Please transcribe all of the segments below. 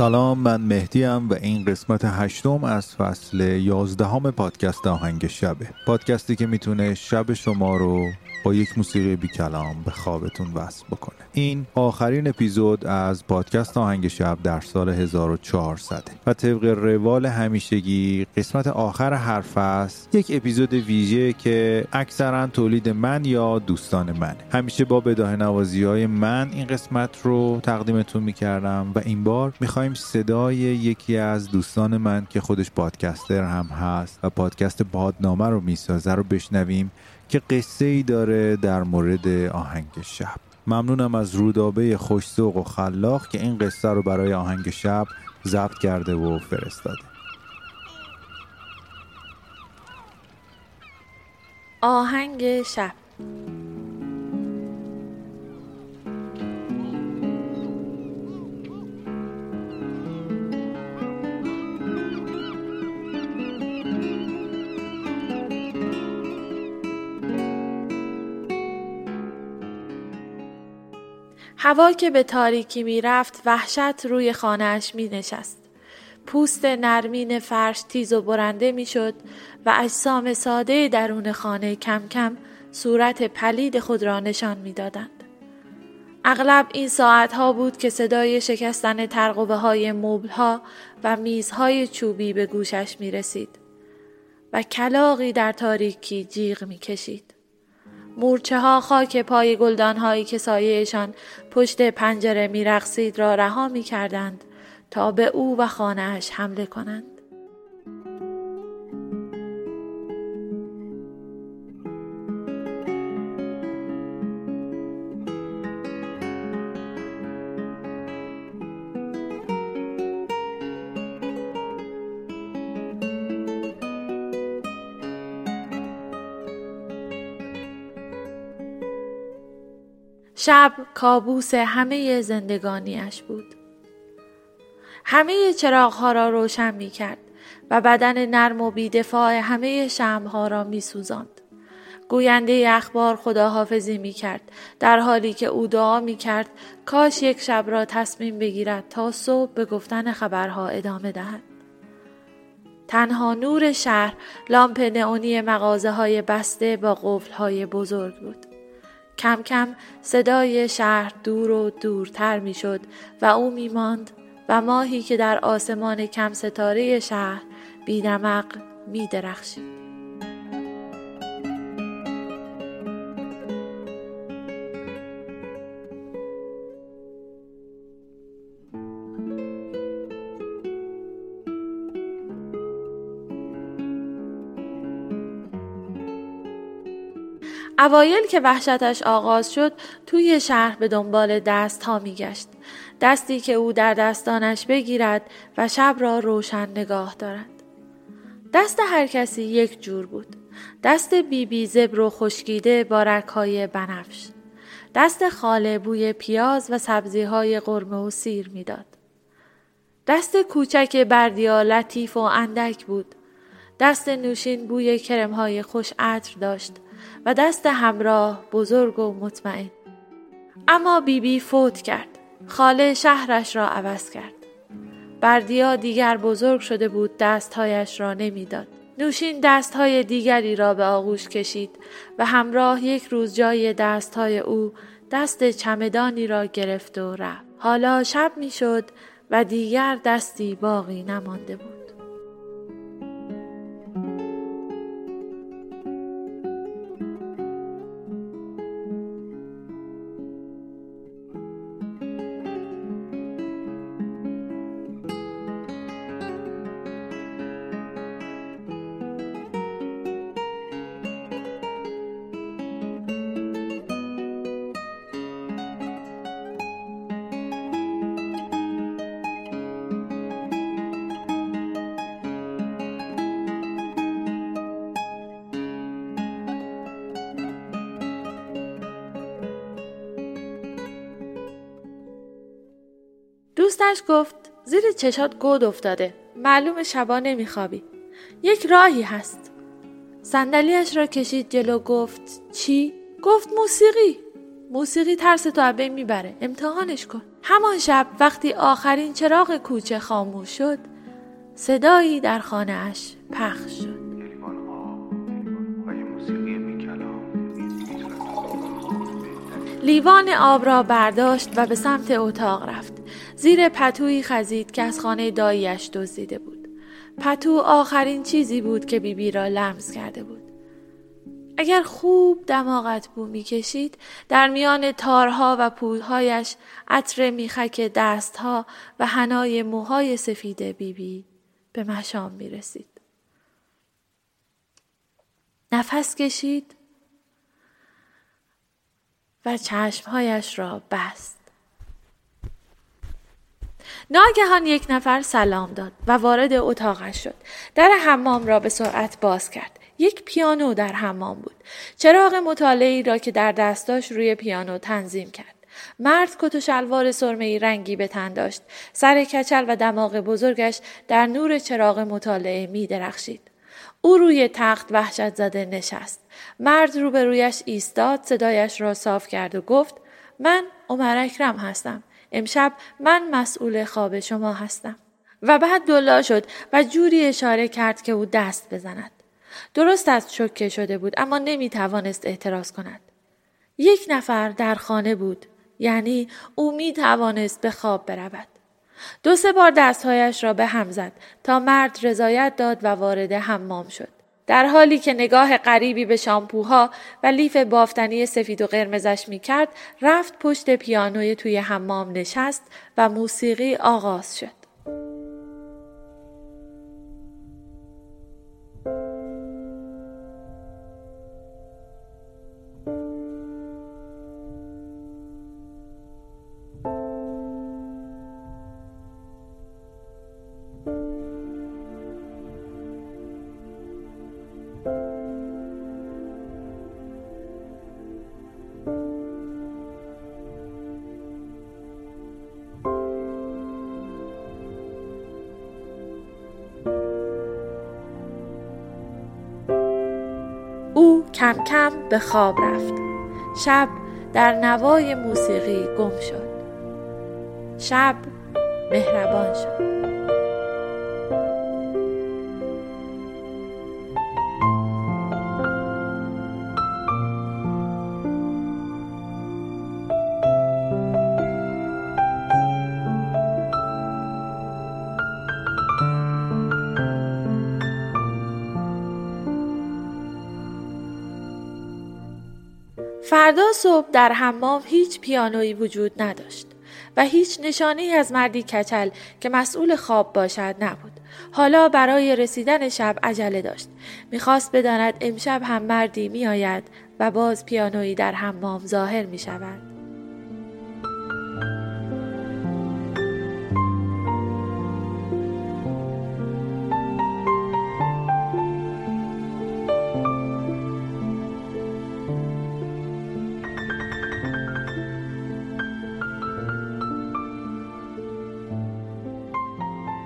سلام من مهدیم و این قسمت هشتم از فصل یازدهم پادکست آهنگ شبه. پادکستی که می‌تونه شب شما رو با یک موسیقی بی کلام به خوابتون وصل بکنه. این آخرین اپیزود از پادکست آهنگ شب در سال 1400 و طبق روال همیشگی قسمت آخر هر فصل یک اپیزود ویژه که اکثرا تولید من یا دوستان من. همیشه با بداه نوازی های من این قسمت رو تقدیمتون می‌کردم و این بار می‌خوایم صدای یکی از دوستان من که خودش پادکستر هم هست و پادکست بادنامه رو می‌سازه رو بشنویم. که قصه ای داره در مورد آهنگ شب. ممنونم از رودابه خوشسوق و خلاق که این قصه رو برای آهنگ شب ضبط کرده و فرستاده. آهنگ شب. هوا که به تاریکی می رفت وحشت روی خانهاش می نشست. پوست نرمین فرش تیز و برنده می شد و اجسام ساده درون خانه کم کم صورت پلید خود را نشان می دادند. اغلب این ساعت ها بود که صدای شکستن ترقبه های موبل ها و میزهای چوبی به گوشش می رسید و کلاقی در تاریکی جیغ می کشید. مورچه ها خاک پای گلدان هایی که سایهشان پشت پنجره می رقصید را رها می کردند تا به او و خانهاش حمله کنند. شب کابوس همه زندگانیش بود. همه چراغها را روشن می کرد و بدن نرم و بیدفاع همه شمها را می سوزند. گوینده اخبار خداحافظی می کرد در حالی که او دعا می کرد کاش یک شب را تصمیم بگیرد تا صبح به گفتن خبرها ادامه دهد. تنها نور شهر لامپ نئونی مغازه های بسته با قفل های بزرگ بود. کم کم صدای شهر دور و دورتر می شد و او می ماند و ماهی که در آسمان کم ستاره شهر بیدمق می درخشید. اوایل که وحشتش آغاز شد توی شهر به دنبال دست ها می گشت. دستی که او در دستانش بگیرد و شب را روشن نگاه دارد. دست هر کسی یک جور بود. دست بیبی بی زبر و خشکیده با رکهای بنفش. دست خاله بوی پیاز و سبزی های قرمه و سیر می‌داد. دست کوچک بردیا لطیف و اندک بود. دست نوشین بوی کرم های خوش عطر داشت و دست همراه بزرگ و مطمئن. اما بیبی بی فوت کرد. خاله شهرش را عوض کرد. بردیا دیگر بزرگ شده بود دستهایش را نمی‌داد. نوشین دستهای دیگری را به آغوش کشید و همراه یک روز جای دستهای او دست چمدانی را گرفت و رفت. حالا شب می‌شد و دیگر دستی باقی نمانده بود. دوستش گفت زیر چشات گود افتاده. معلوم شبا نمیخوابی. یک راهی هست. صندلیاش را کشید جلو گفت چی؟ گفت موسیقی. موسیقی ترس تو بین می‌بره. امتحانش کن. همان شب وقتی آخرین چراغ کوچه خاموش شد صدایی در خانه اش پخش شد. لیوان آب را برداشت و به سمت اتاق رفت. زیر پتویی خزید که از خانه داییش دزدیده بود. پتو آخرین چیزی بود که بیبی بی را لمس کرده بود. اگر خوب دماغت بو می‌کشید در میان تارها و پودهایش عطر میخک دستها و هنای موهای سفید بیبی بی به مشام می رسید. نفس کشید و چشمهایش را بست. ناگهان یک نفر سلام داد و وارد اتاقش شد. در حمام را به سرعت باز کرد. یک پیانو در حمام بود. چراغ مطالعی را که در دست روی پیانو تنظیم کرد. مرد کت و شلوار سرمه رنگی به تن داشت. سر کچل و دماغ بزرگش در نور چراغ مطالعه می درخشید. او روی تخت وحشت زده نشست. مرد روبرویش ایستاد صدایش را صاف کرد و گفت من عمر اکرم هستم. امشب من مسئول خواب شما هستم. و بعد دلا شد و جوری اشاره کرد که او دست بزند. درست از شکه شده بود اما نمی توانست اعتراض کند. یک نفر در خانه بود یعنی او می توانست به خواب برود. دو سه بار دستهایش را به هم زد تا مرد رضایت داد و وارد حمام شد. در حالی که نگاه غریبی به شامپوها و لیف بافتنی سفید و قرمزش می کرد رفت پشت پیانوی توی حمام نشست و موسیقی آغاز شد. کم کم به خواب رفت. شب در نوای موسیقی گم شد. شب مهربان شد. فردا صبح در حمام هیچ پیانویی وجود نداشت و هیچ نشانی از مردی کچل که مسئول خواب باشد نبود. حالا برای رسیدن شب عجله داشت. می‌خواست بداند امشب هم مردی میآید و باز پیانویی در حمام ظاهر می شود.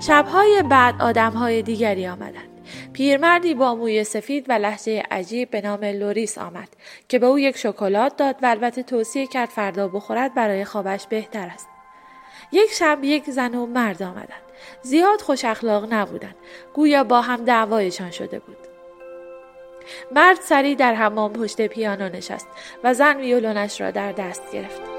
شبهای بعد آدمهای دیگری آمدند. پیرمردی با موی سفید و لحجه عجیب به نام لوریس آمد که به او یک شکلات داد و البته توصیه کرد فردا بخورد برای خوابش بهتر است. یک شب یک زن و مرد آمدند. زیاد خوش اخلاق نبودند. گویا با هم دعوایشان شده بود. مرد سری در حمام پشت پیانو نشست و زن ویولونش را در دست گرفت.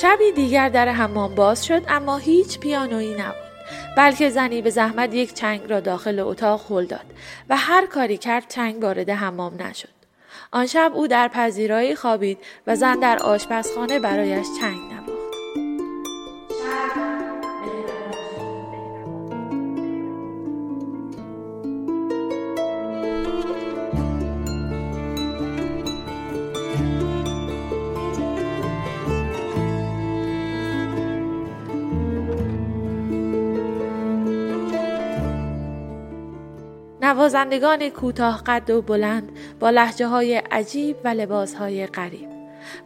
شبی دیگر در حمام باز شد اما هیچ پیانویی نبود. بلکه زنی به زحمت یک چنگ را داخل اتاق هل داد و هر کاری کرد چنگ وارد حمام نشد. آن شب او در پذیرایی خوابید و زن در آشپزخانه برایش چنگ نبود نوازندگان کوتاه قد و بلند با لحجه های عجیب و لباس های غریب.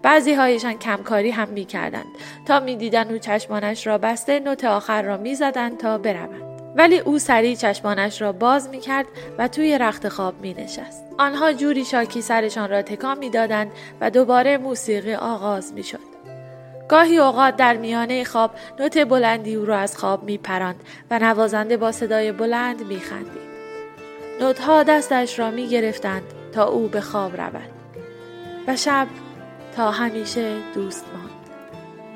بعضی هایشان کمکاری هم می کردند تا می دیدن او چشمانش را بسته نوت آخر را می زدن تا بروند. ولی او سریع چشمانش را باز می کرد و توی رخت خواب می نشست. آنها جوری شاکی سرشان را تکان می دادند و دوباره موسیقی آغاز می شد. گاهی اوقات در میانه خواب نوت بلندی او را از خواب می پراند و نوازنده با صدای بلند می خندید. نوتها دستش را می گرفتند تا او به خواب رود و شب تا همیشه دوست ماند.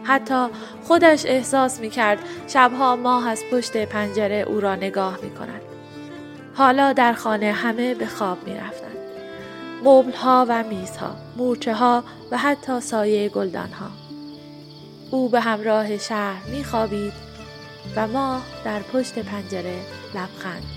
حتی خودش احساس می کرد شبها ماه از پشت پنجره او را نگاه می کند حالا در خانه همه به خواب می رفتند مبل ها و میزها مورچه ها و حتی سایه گلدان ها او به همراه شهر می خوابید و ماه در پشت پنجره لبخند